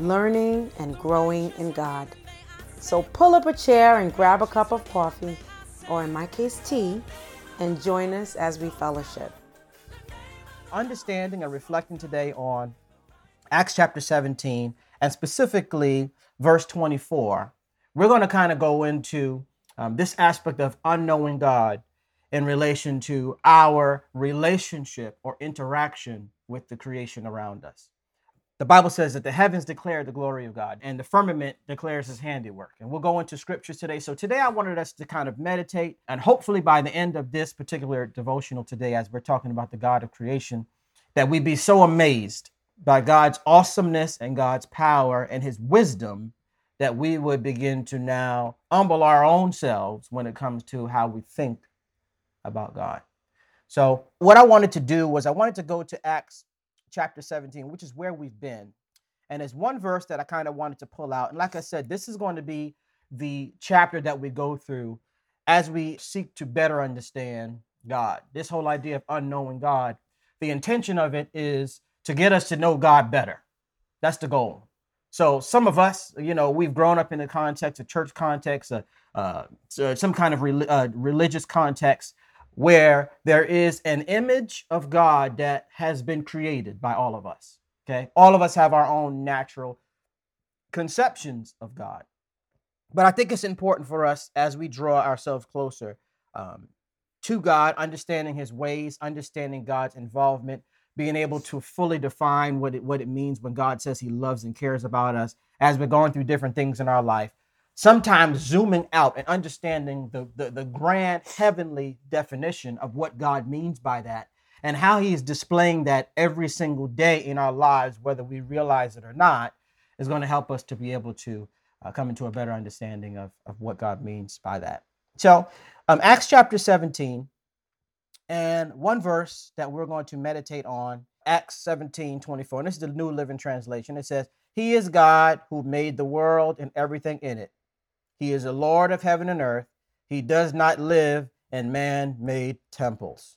learning and growing in God. So pull up a chair and grab a cup of coffee, or in my case, tea, and join us as we fellowship. Understanding and reflecting today on Acts chapter 17 and specifically verse 24, we're going to kind of go into um, this aspect of unknowing God in relation to our relationship or interaction with the creation around us. The Bible says that the heavens declare the glory of God and the firmament declares his handiwork. And we'll go into scriptures today. So today I wanted us to kind of meditate and hopefully by the end of this particular devotional today, as we're talking about the God of creation, that we be so amazed by God's awesomeness and God's power and his wisdom that we would begin to now humble our own selves when it comes to how we think about God. So, what I wanted to do was I wanted to go to Acts chapter 17, which is where we've been. And there's one verse that I kind of wanted to pull out. And like I said, this is going to be the chapter that we go through as we seek to better understand God. This whole idea of unknowing God, the intention of it is to get us to know God better. That's the goal. So some of us, you know, we've grown up in the context, a church context, uh, uh, some kind of re- uh, religious context, where there is an image of God that has been created by all of us. Okay. All of us have our own natural conceptions of God. But I think it's important for us as we draw ourselves closer um, to God, understanding his ways, understanding God's involvement, being able to fully define what it, what it means when God says he loves and cares about us as we're going through different things in our life sometimes zooming out and understanding the, the, the, grand heavenly definition of what God means by that and how He is displaying that every single day in our lives, whether we realize it or not, is going to help us to be able to uh, come into a better understanding of, of what God means by that. So, um, Acts chapter 17, and one verse that we're going to meditate on, Acts 17 24. And this is the New Living Translation. It says, He is God who made the world and everything in it he is a Lord of heaven and earth. He does not live in man made temples.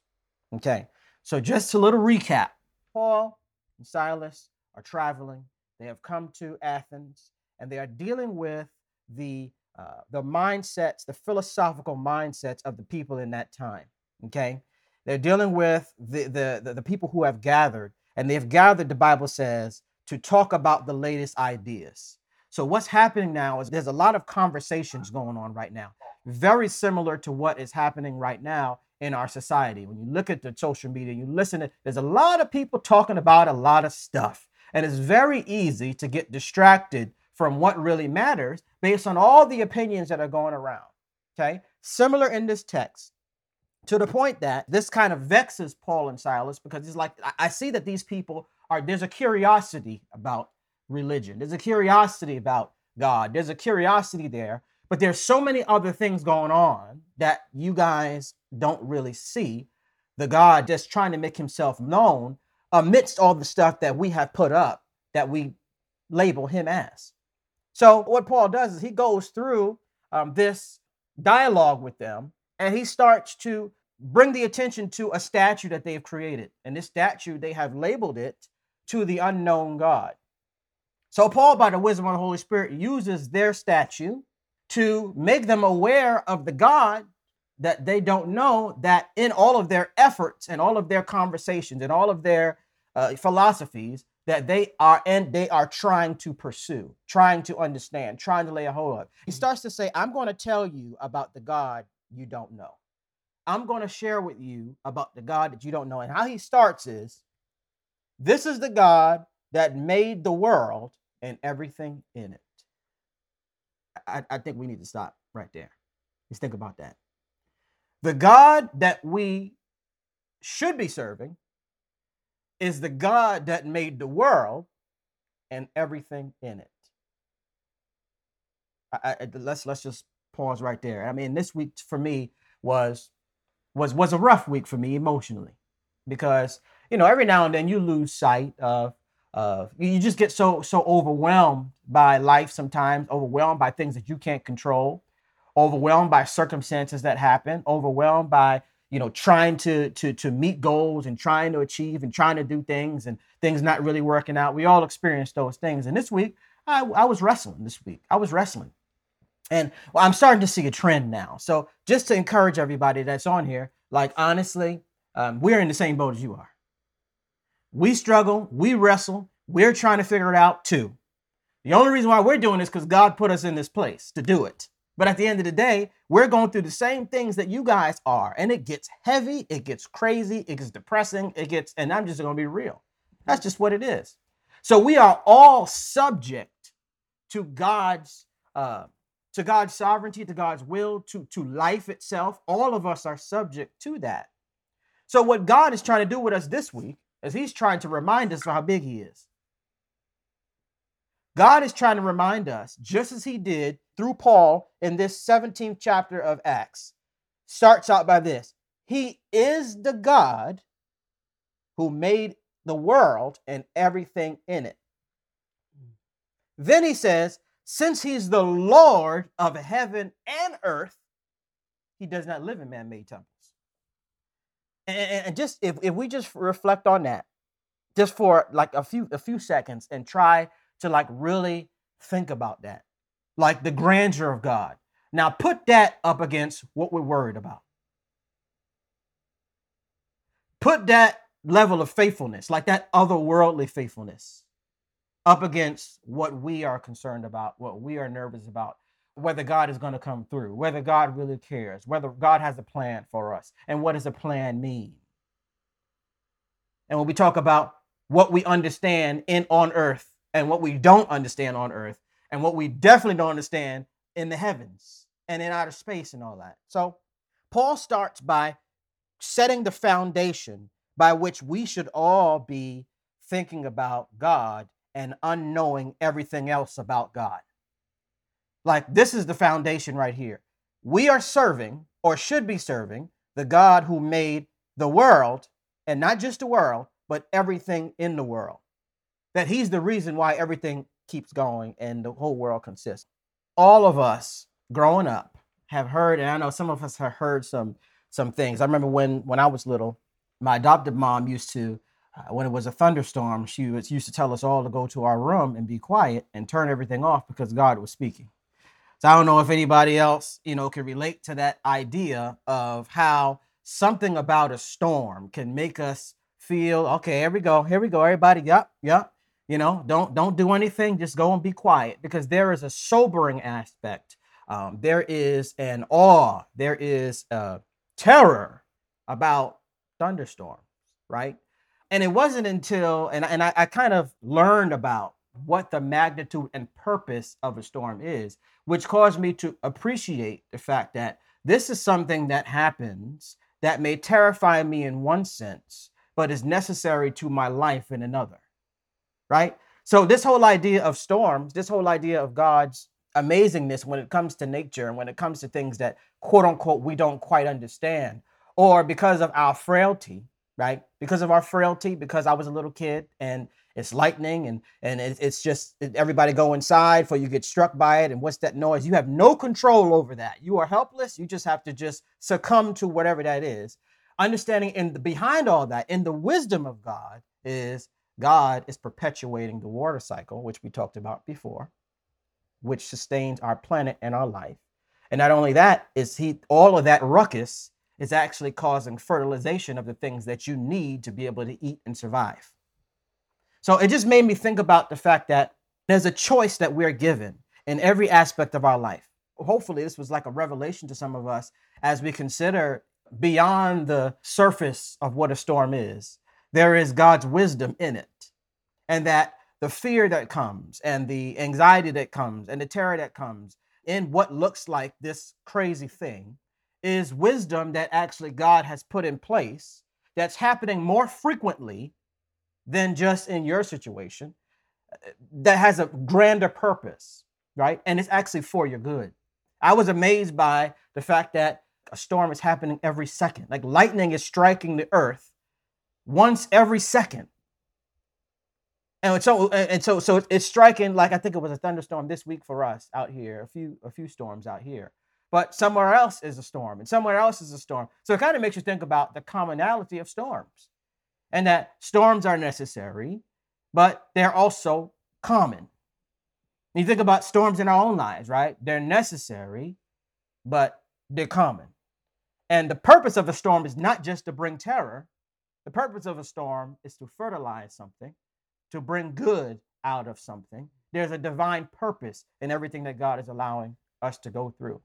Okay, so just a little recap Paul and Silas are traveling. They have come to Athens and they are dealing with the uh, the mindsets, the philosophical mindsets of the people in that time. Okay, they're dealing with the, the, the, the people who have gathered, and they have gathered, the Bible says, to talk about the latest ideas. So what's happening now is there's a lot of conversations going on right now, very similar to what is happening right now in our society. When you look at the social media, you listen to, there's a lot of people talking about a lot of stuff. And it's very easy to get distracted from what really matters based on all the opinions that are going around. Okay. Similar in this text to the point that this kind of vexes Paul and Silas because it's like, I see that these people are, there's a curiosity about religion. There's a curiosity about God. There's a curiosity there, but there's so many other things going on that you guys don't really see. The God just trying to make himself known amidst all the stuff that we have put up that we label him as. So, what Paul does is he goes through um, this dialogue with them and he starts to bring the attention to a statue that they've created. And this statue, they have labeled it to the unknown God. So Paul, by the wisdom of the Holy Spirit, uses their statue to make them aware of the God that they don't know that in all of their efforts and all of their conversations and all of their uh, philosophies that they are and they are trying to pursue, trying to understand, trying to lay a hold of. He starts to say, I'm going to tell you about the God you don't know. I'm going to share with you about the God that you don't know. And how he starts is this is the God that made the world and everything in it. I, I think we need to stop right there. Let's think about that. The God that we should be serving is the God that made the world and everything in it. I, I, let's let's just pause right there. I mean, this week for me was was was a rough week for me emotionally because you know every now and then you lose sight of you just get so so overwhelmed by life sometimes overwhelmed by things that you can't control overwhelmed by circumstances that happen overwhelmed by you know trying to to to meet goals and trying to achieve and trying to do things and things not really working out. We all experience those things. And this week i, I was wrestling this week. I was wrestling. And well, i'm starting to see a trend now. So just to encourage everybody that's on here like honestly um, we're in the same boat as you are we struggle we wrestle we're trying to figure it out too the only reason why we're doing this because god put us in this place to do it but at the end of the day, we're going through the same things that you guys are. And it gets heavy, it gets crazy, it gets depressing, it gets, and I'm just going to be real. That's just what it is. So we are all subject to God's uh, to God's sovereignty, to God's will, to, to life itself. All of us are subject to that. So what God is trying to do with us this week is he's trying to remind us of how big he is. God is trying to remind us, just as he did through Paul in this 17th chapter of Acts, starts out by this He is the God who made the world and everything in it. Then he says, since he's the Lord of heaven and earth, he does not live in man made temples. And, and, just if, if we just reflect on that, just for like a few a few seconds and try to like really think about that, like the grandeur of God. Now put that up against what we're worried about. Put that level of faithfulness, like that otherworldly faithfulness, up against what we are concerned about, what we are nervous about, whether God is going to come through, whether God really cares, whether God has a plan for us, and what does a plan mean? And when we talk about what we understand in on earth and what we don't understand on earth and what we definitely don't understand in the heavens and in outer space and all that. So Paul starts by setting the foundation by which we should all be thinking about God and unknowing everything else about God. Like this is the foundation right here. We are serving or should be serving the God who made the world and not just the world, but everything in the world that he's the reason why everything keeps going and the whole world consists. All of us growing up have heard, and I know some of us have heard some some things. I remember when when I was little, my adopted mom used to, uh, when it was a thunderstorm, she was used to tell us all to go to our room and be quiet and turn everything off because God was speaking. So I don't know if anybody else, you know, can relate to that idea of how something about a storm can make us feel okay. Here we go. Here we go. Everybody, yep, yep. You know, don't don't do anything. Just go and be quiet because there is a sobering aspect. Um, there is an awe. There is a terror about thunderstorms, right? And it wasn't until and and I, I kind of learned about what the magnitude and purpose of a storm is, which caused me to appreciate the fact that this is something that happens that may terrify me in one sense, but is necessary to my life in another right? So this whole idea of storms, this whole idea of God's amazingness when it comes to nature and when it comes to things that quote unquote we don't quite understand, or because of our frailty, right? Because of our frailty, because I was a little kid and it's lightning and and it's just everybody go inside for you get struck by it and what's that noise you have no control over that you are helpless you just have to just succumb to whatever that is understanding in the behind all that in the wisdom of god is God is perpetuating the water cycle, which we talked about before, which sustains our planet and our life. And not only that, is he all of that ruckus is actually causing fertilization of the things that you need to be able to eat and survive. So it just made me think about the fact that there's a choice that we're given in every aspect of our life. Hopefully, this was like a revelation to some of us as we consider beyond the surface of what a storm is there is God's wisdom in it. And that the fear that comes and the anxiety that comes and the terror that comes in what looks like this crazy thing is wisdom that actually God has put in place that's happening more frequently than just in your situation uh, that has a grander purpose. right? And it's actually for your good. I was amazed by the fact that a storm is happening every second. Like lightning is striking the earth once every second. And so and so so it's striking like I think it was a thunderstorm this week for us out here, a few a few storms out here. But somewhere else is a storm and somewhere else is a storm. So it kind of makes you think about the commonality of storms and that storms are necessary, but they're also common. You think about storms in our own lives, right? They're necessary, but they're common. And the purpose of a storm is not just to bring terror. The purpose of a storm is to fertilize something, to bring good out of something. There's a divine purpose in everything that God is allowing us to go through.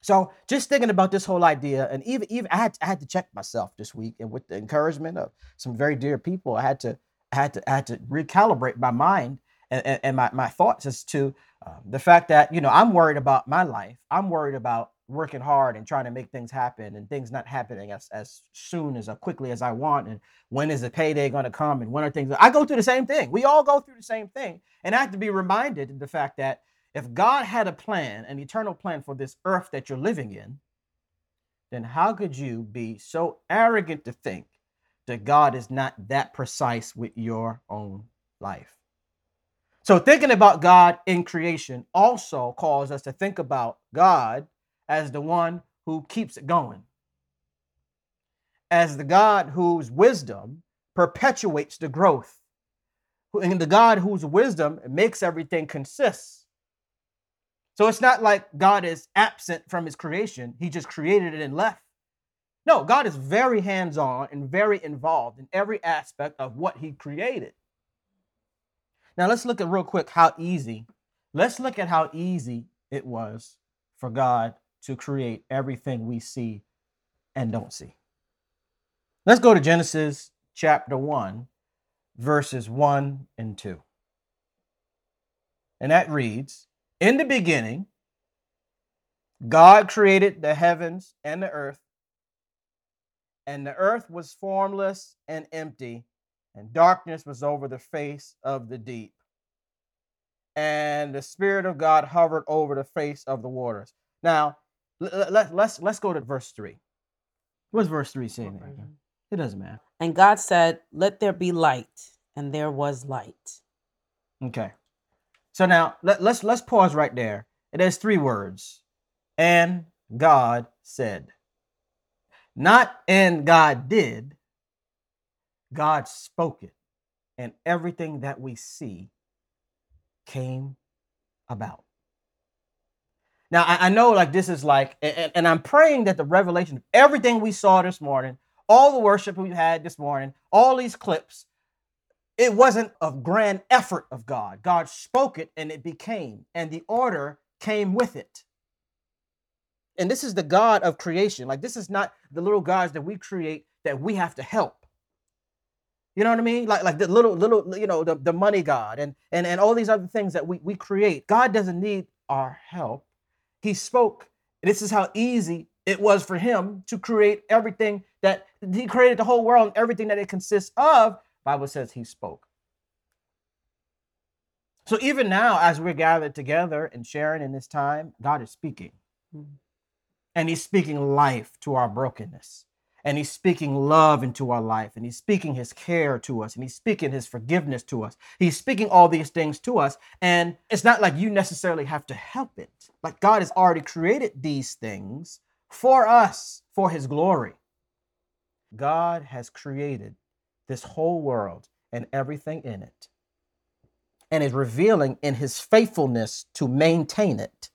So just thinking about this whole idea, and even even I had I had to check myself this week, and with the encouragement of some very dear people, I had to I had to I had to recalibrate my mind and, and, and my my thoughts as to um, the fact that you know I'm worried about my life. I'm worried about working hard and trying to make things happen, and things not happening as as soon as, as quickly as I want. And when is the payday going to come? And when are things? I go through the same thing. We all go through the same thing, and I have to be reminded of the fact that if God had a plan, an eternal plan for this earth that you're living in, then how could you be so arrogant to think that God is not that precise with your own life? So, thinking about God in creation also calls us to think about God as the one who keeps it going, as the God whose wisdom perpetuates the growth, and the God whose wisdom makes everything consist so it's not like God is absent from his creation, he just created it and left. No, God is very hands on and very involved in every aspect of what he created. Now let's look at real quick how easy, let's look at how easy it was for God to create everything we see and don't see. Let's go to Genesis chapter 1, verses 1 and 2. And that reads, in the beginning, God created the heavens and the earth, and the earth was formless and empty, and darkness was over the face of the deep. And the Spirit of God hovered over the face of the waters. Now, let, let, let's let's go to verse three. What's verse three saying? It doesn't matter. And God said, "Let there be light," and there was light. Okay. So now let, let's let's pause right there. It has three words. And God said. Not and God did. God spoke it. And everything that we see came about. Now, I, I, know like this is like, and, and I'm praying that the revelation of everything we saw this morning, all the worship we had this morning, all these clips, it wasn't a grand effort of God. God spoke it and it became, and the order came with it. And this is the God of creation. Like, this is not the little gods that we create that we have to help. You know what I mean? Like, like the little, little, you know, the, the money God and, and, and all these other things that we, we create. God doesn't need our help. He spoke. This is how easy it was for him to create everything that he created the whole world and everything that it consists of Bible says he spoke. So even now, as we're gathered together and sharing in this time, God is speaking. Mm-hmm. And he's speaking life to our brokenness. And he's speaking love into our life. And he's speaking his care to us. And he's speaking his forgiveness to us. He's speaking all these things to us. And it's not like you necessarily have to help it. Like God has already created these things for us, for his glory. God has created this whole world and everything in it, and is revealing in his faithfulness to maintain it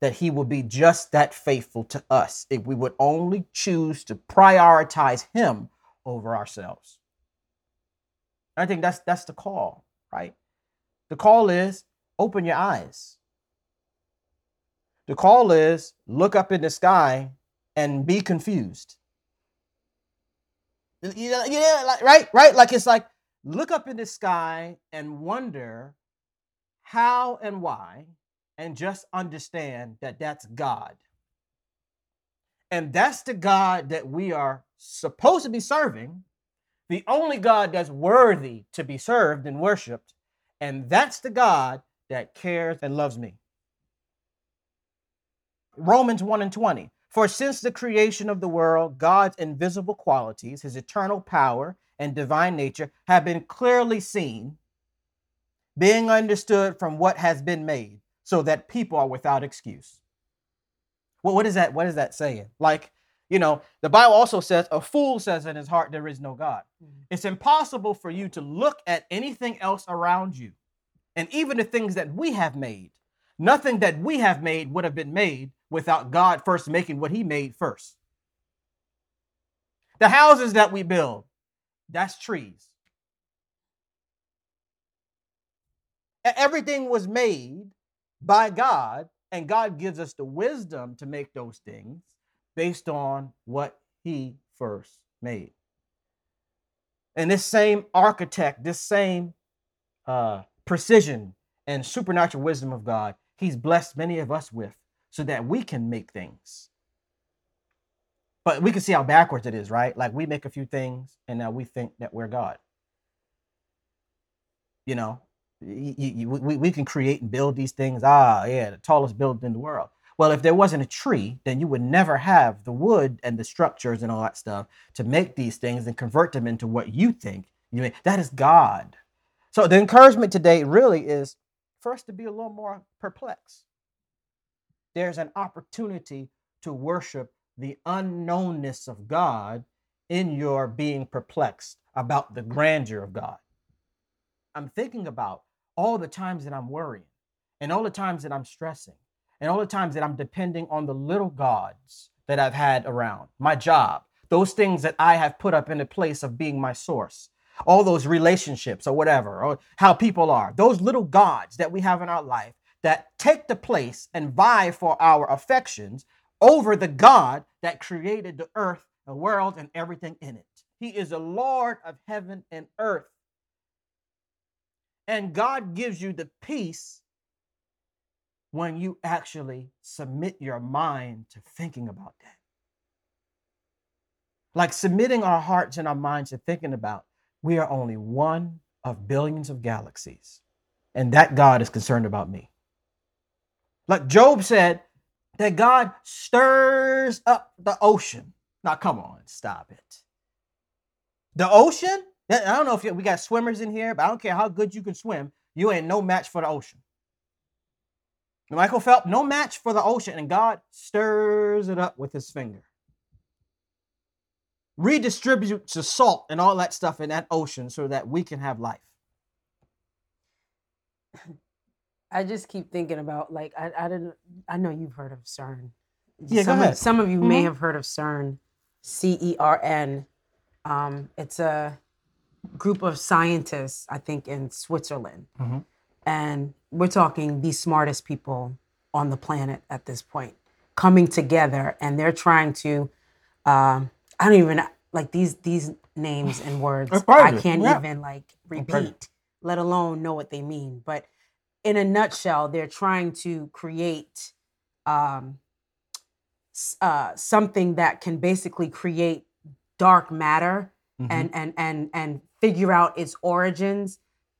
that he will be just that faithful to us if we would only choose to prioritize him over ourselves. I think that's that's the call, right? The call is open your eyes. The call is look up in the sky and be confused. You know, yeah, like, right, right. Like it's like look up in the sky and wonder how and why, and just understand that that's God. And that's the God that we are supposed to be serving, the only God that's worthy to be served and worshiped. And that's the God that cares and loves me. Romans 1 and 20. For since the creation of the world, God's invisible qualities, his eternal power and divine nature, have been clearly seen, being understood from what has been made, so that people are without excuse. Well, what is that? What is that saying? Like, you know, the Bible also says, a fool says in his heart, there is no God. Mm-hmm. It's impossible for you to look at anything else around you, and even the things that we have made. Nothing that we have made would have been made without God first making what he made first. The houses that we build, that's trees. Everything was made by God, and God gives us the wisdom to make those things based on what he first made. And this same architect, this same uh, precision and supernatural wisdom of God, he's blessed many of us with so that we can make things. But we can see how backwards it is, right? Like we make a few things and now we think that we're God. You know, you, you, we, we can create and build these things. Ah, yeah, the tallest building in the world. Well, if there wasn't a tree, then you would never have the wood and the structures and all that stuff to make these things and convert them into what you think you make. That is God. So the encouragement today really is for us to be a little more perplexed there's an opportunity to worship the unknownness of God in your being perplexed about the grandeur of God. I'm thinking about all the times that I'm worrying and all the times that I'm stressing and all the times that I'm depending on the little gods that I've had around, my job, those things that I have put up in a place of being my source, all those relationships or whatever, or how people are, those little gods that we have in our life that take the place and vie for our affections over the God that created the earth, the world, and everything in it. He is the Lord of heaven and earth. And God gives you the peace when you actually submit your mind to thinking about that. Like submitting our hearts and our minds to thinking about, we are only one of billions of galaxies. And that God is concerned about me. Like Job said, that God stirs up the ocean. Now, come on, stop it. The ocean? I don't know if we got swimmers in here, but I don't care how good you can swim. You ain't no match for the ocean. Michael Phelps, no match for the ocean, and God stirs it up with his finger. Redistributes the salt and all that stuff in that ocean so that we can have life. I just keep thinking about like I I didn't I know you've heard of CERN. Yeah, some go ahead. Of, some of you mm-hmm. may have heard of CERN, C E R N. Um, it's a group of scientists, I think, in Switzerland, mm-hmm. and we're talking the smartest people on the planet at this point coming together, and they're trying to. Um, I don't even like these these names and words. I can't yeah. even like repeat, let alone know what they mean, but in a nutshell, they're trying to create um, uh, something that can basically create dark matter mm-hmm. and and and and figure out its origins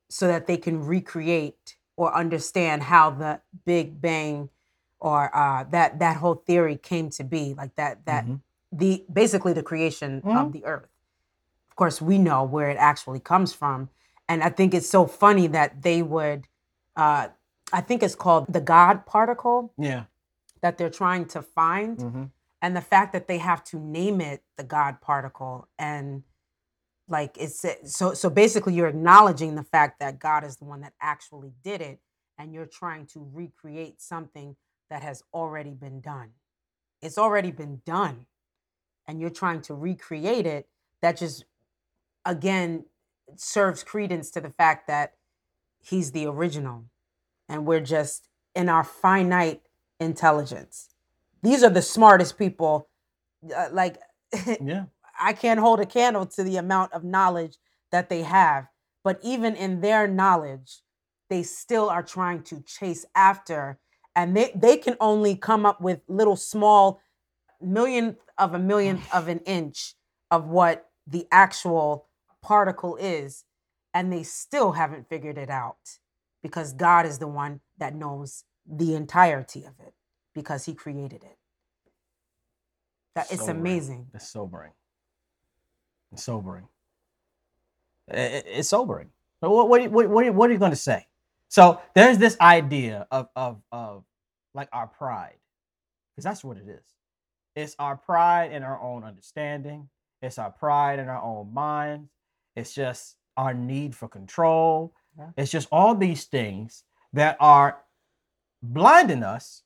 so that they can recreate or understand how the Big Bang or uh, that that whole theory came to be, like that that mm-hmm. The basically the creation mm-hmm. of the Earth. Of course, we know where it actually comes from, and I think it's so funny that they would uh, I think it's called the God particle. Yeah. That they're trying to find. Mm-hmm. And the fact that they have to name it the God particle and like it's so so basically you're acknowledging the fact that God is the one that actually did it and you're trying to recreate something that has already been done. It's already been done and you're trying to recreate it that just again serves credence to the fact that he's the original and we're just in our finite intelligence. These are the smartest people. Uh, like, yeah. I can't hold a candle to the amount of knowledge that they have. But even in their knowledge, they still are trying to chase after, and they, they can only come up with little small millionth of a millionth of an inch of what the actual particle is, and they still haven't figured it out because God is the one that knows the entirety of it because he created it. That it's amazing. It's sobering. It's sobering. It's sobering. So what what what what, what are you going to say? So there's this idea of of of like our pride, because that's what it is. It's our pride in our own understanding. It's our pride in our own minds. It's just our need for control. Yeah. It's just all these things that are blinding us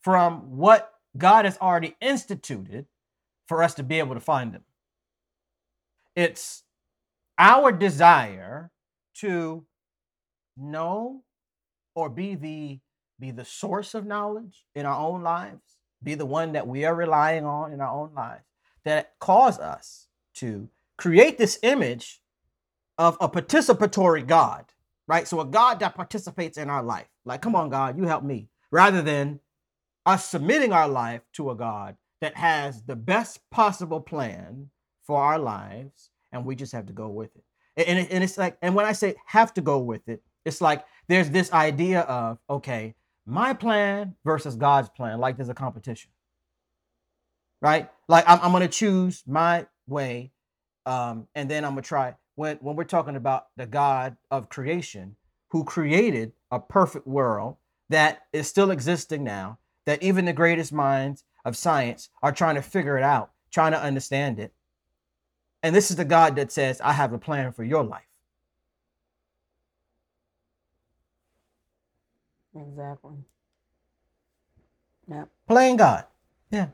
from what God has already instituted for us to be able to find Him. It's our desire to know or be the be the source of knowledge in our own lives, be the one that we are relying on in our own lives that cause us to create this image of a participatory God, right? So a God that participates in our life. Like, come on, God, you help me. Rather than us submitting our life to a God that has the best possible plan for our lives, and we just have to go with it. And, and, it- and it's like, and when I say have to go with it, it's like there's this idea of, okay, my plan versus God's plan, like there's a competition, right? Like I'm, I'm to choose my way, um, and then I'm to try. When, when we're talking about the God of creation who created a perfect world that is still existing now, that even the greatest minds of science are trying to figure it out, trying to understand it. And this is the God that says, I have a plan for your life. Exactly. Yep. Playing God. Yeah.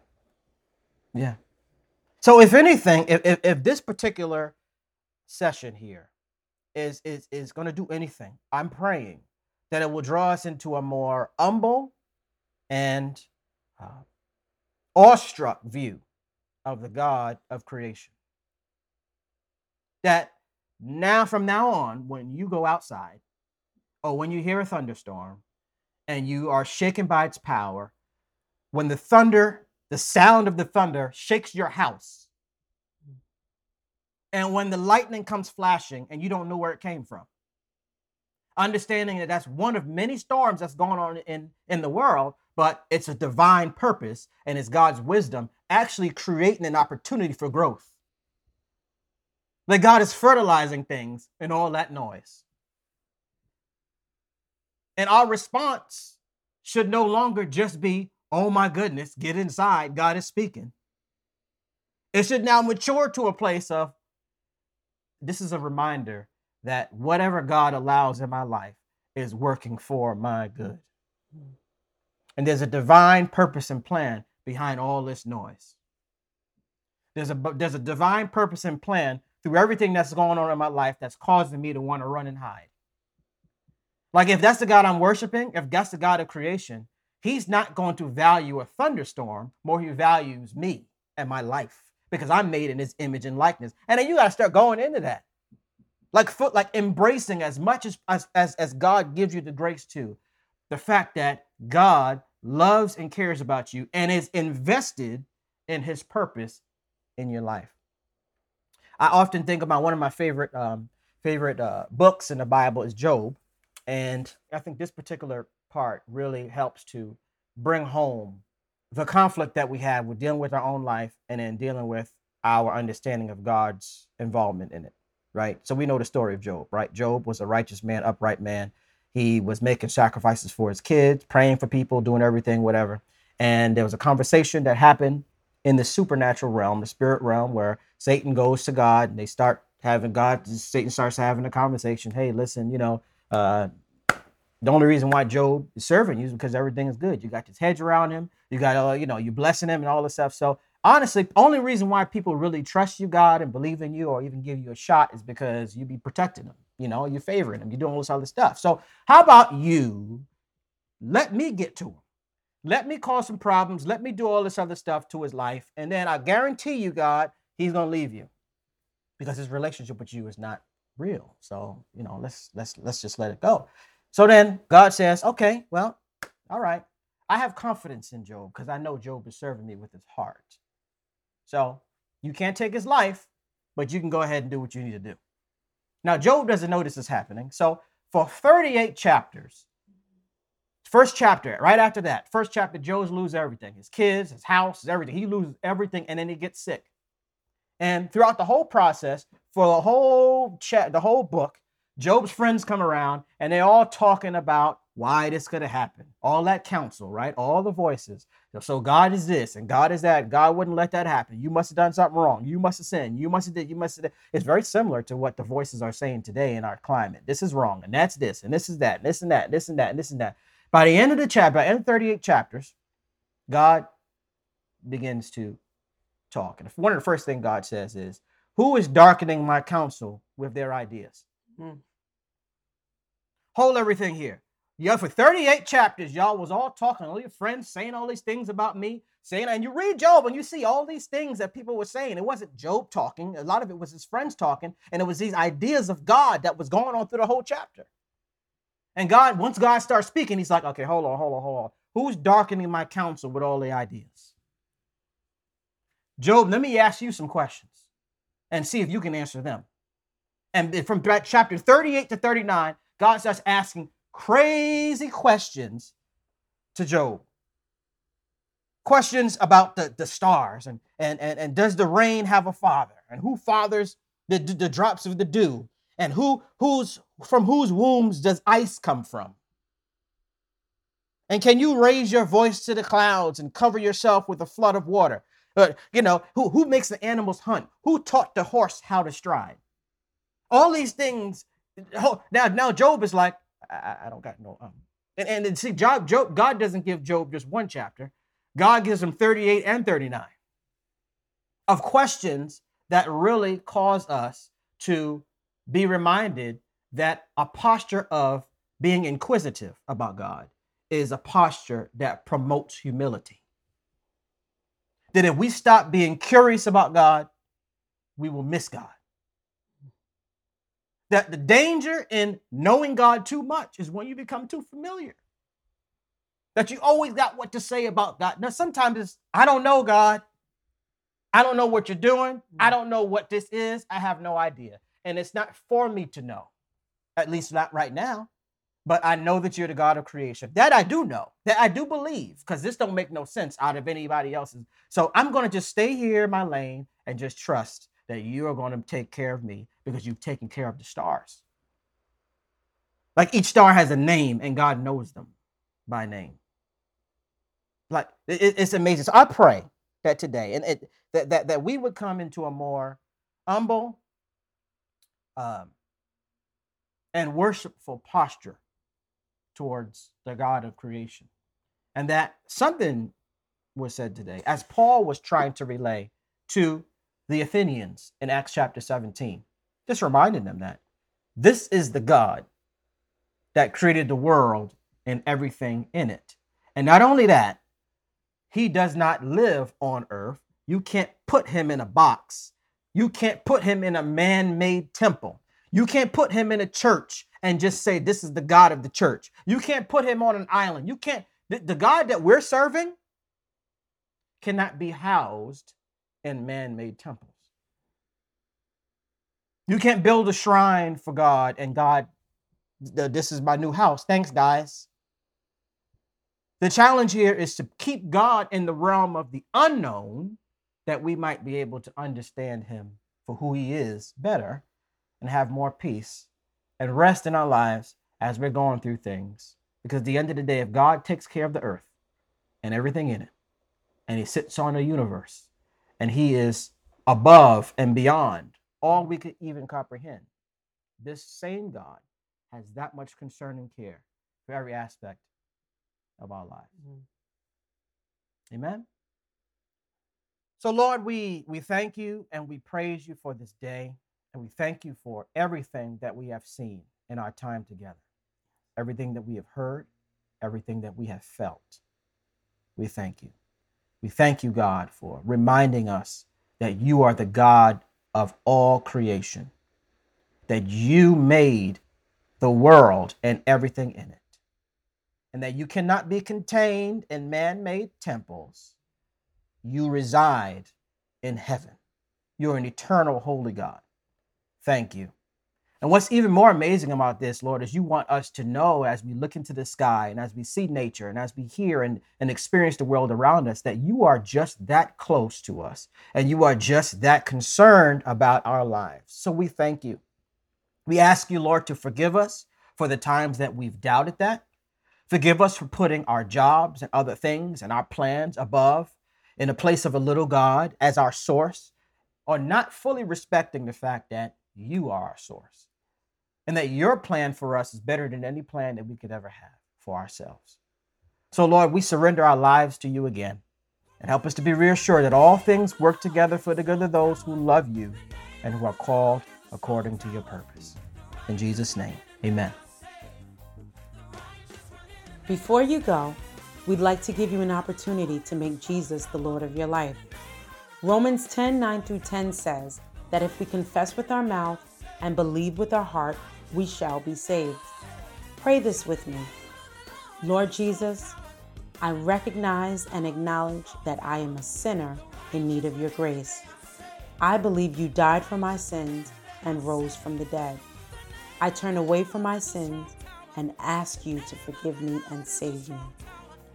Yeah. So if anything, if, if, if this particular session here is is is going to do anything, I'm praying that it will draw us into a more humble and uh, awestruck view of the God of creation. That now, from now on, when you go outside or when you hear a thunderstorm and you are shaken by its power, when the thunder, the sound of the thunder shakes your house, and when the lightning comes flashing and you don't know where it came from, understanding that that's one of many storms that's going on in, in the world, but it's a divine purpose and it's God's wisdom actually creating an opportunity for growth. That God is fertilizing things in all that noise. And our response should no longer just be, oh my goodness, get inside, God is speaking. It should now mature to a place of, this is a reminder that whatever God allows in my life is working for my good. And there's a divine purpose and plan behind all this noise. There's a there's a divine purpose and plan through everything that's going on in my life that's causing me to want to run and hide. Like if that's the God I'm worshiping, if that's the God of creation, he's not going to value a thunderstorm more he values me and my life because I'm made in his image and likeness. And then you got to start going into that. Like foot like embracing as much as, as as as God gives you the grace to the fact that God loves and cares about you and is invested in his purpose in your life. I often think about one of my favorite um, favorite uh, books in the Bible is Job, and I think this particular part really helps to bring home the conflict that we have with dealing with our own life and then dealing with our understanding of God's involvement in it. Right. So we know the story of Job. Right. Job was a righteous man, upright man. He was making sacrifices for his kids, praying for people, doing everything, whatever. And there was a conversation that happened in the supernatural realm, the spirit realm, where Satan goes to God and they start having God, Satan starts having a conversation. Hey, listen, you know, uh, the only reason why Job is serving you is because everything is good. You got this hedge around him. You got, uh, you know, you're blessing him and all this stuff. So honestly, the only reason why people really trust you, God, and believe in you, or even give you a shot, is because you be protecting them. You know, you're favoring them. You're doing all this other stuff. So how about you? Let me get to him. Let me cause some problems. Let me do all this other stuff to his life, and then I guarantee you, God, he's gonna leave you because his relationship with you is not real. So you know, let's let's let's just let it go. So then God says, okay, well, all right. I have confidence in Job because I know Job is serving me with his heart. So you can't take his life, but you can go ahead and do what you need to do. Now, Job doesn't know this is happening. So for 38 chapters. First chapter, right after that, first chapter, Job loses everything his kids, his house, everything. He loses everything and then he gets sick. And throughout the whole process, for the whole chat, the whole book, Job's friends come around and they're all talking about why this could have happened. All that counsel, right? All the voices. So God is this and God is that. God wouldn't let that happen. You must have done something wrong. You must have sinned. You must have did. You must have. Did. It's very similar to what the voices are saying today in our climate. This is wrong, and that's this, and this is that, and this and that, and this and that, and this and that. By the end of the chapter, by the end of 38 chapters, God begins to talk. And one of the first things God says is, Who is darkening my counsel with their ideas? Hmm. Hold everything here. Yeah, for 38 chapters, y'all was all talking, all your friends saying all these things about me, saying, and you read Job and you see all these things that people were saying. It wasn't Job talking, a lot of it was his friends talking, and it was these ideas of God that was going on through the whole chapter. And God, once God starts speaking, he's like, okay, hold on, hold on, hold on. Who's darkening my counsel with all the ideas? Job, let me ask you some questions and see if you can answer them. And from chapter 38 to 39, God starts asking crazy questions to Job. Questions about the, the stars and, and, and, and does the rain have a father? And who fathers the, the drops of the dew? And who who's from whose wombs does ice come from? And can you raise your voice to the clouds and cover yourself with a flood of water? Uh, you know, who, who makes the animals hunt? Who taught the horse how to stride? All these things. Oh, now, now Job is like, I, I don't got no um. And, and, and see, Job, Job, God doesn't give Job just one chapter. God gives him 38 and 39 of questions that really cause us to be reminded that a posture of being inquisitive about God is a posture that promotes humility. That if we stop being curious about God, we will miss God. That the danger in knowing God too much is when you become too familiar. That you always got what to say about God. Now, sometimes it's, I don't know God. I don't know what you're doing. I mm. don't know what this is. I have no idea and it's not for me to know, at least not right now. But I know that you're the God of creation. That I do know. That I do believe, because this don't make no sense out of anybody else's. So I'm going to just stay here in my lane and just trust that you are going to take care of me because you've taken care of the stars. Like each star has a name and God knows them by name. Like it, it's amazing. So I pray that today and it, that, that, that we would come into a more humble um, and worshipful posture towards the God of creation. And that something was said today, as Paul was trying to relay to the Athenians in Acts chapter 17, just reminding them that this is the God that created the world and everything in it. And not only that, he does not live on earth. You can't put him in a box you can't put him in a man made temple. You can't put him in a church and just say, This is the God of the church. You can't put him on an island. You can't, the, the God that we're serving cannot be housed in man made temples. You can't build a shrine for God and God, this is my new house. Thanks, guys. The challenge here is to keep God in the realm of the unknown that we might be able to understand him for who he is better and have more peace and rest in our lives as we're going through things. Because at the end of the day, if God takes care of the earth and everything in it, and he sits on the universe, and he is above and beyond all we could even comprehend, this same God has that much concern and care for every aspect of our lives. Mm-hmm. Amen. So, Lord, we, we thank you and we praise you for this day. And we thank you for everything that we have seen in our time together, everything that we have heard, everything that we have felt. We thank you. We thank you, God, for reminding us that you are the God of all creation, that you made the world and everything in it, and that you cannot be contained in man made temples you reside in heaven. You're an eternal holy God. Thank you. And what's even more amazing about this, Lord, is you want us to know as we look into the sky and as we see nature and as we hear and, and experience the world around us that you are just that close to us and you are just that concerned about our lives. So we thank you. We ask you, Lord, to forgive us for the times that we've doubted that. Forgive us for putting our jobs and other things and our plans above in a place of a little God as our source, or not fully respecting the fact that you are our source and that your plan for us is better than any plan that we could ever have for ourselves. So, Lord, we surrender our lives to you again and help us to be reassured that all things work together for the good of those who love you and who are called according to your purpose. In Jesus' name, amen. Before you go, we'd like to give you an opportunity to make Jesus the Lord of your life. Romans 10 9 through 10 says that if we confess with our mouth and believe with our heart, we shall be saved. Pray this with me Lord Jesus, I recognize and acknowledge that I am a sinner in need of your grace. I believe you died for my sins and rose from the dead. I turn away from my sins and ask you to forgive me and save me.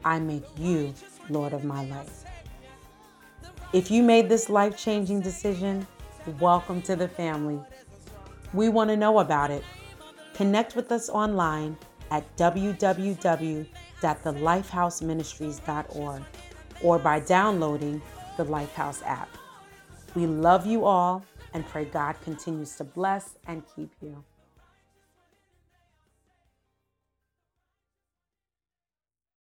I make you Lord of my life. If you made this life changing decision, welcome to the family. We want to know about it. Connect with us online at www.thelifehouseministries.org or by downloading the Lifehouse app. We love you all and pray God continues to bless and keep you.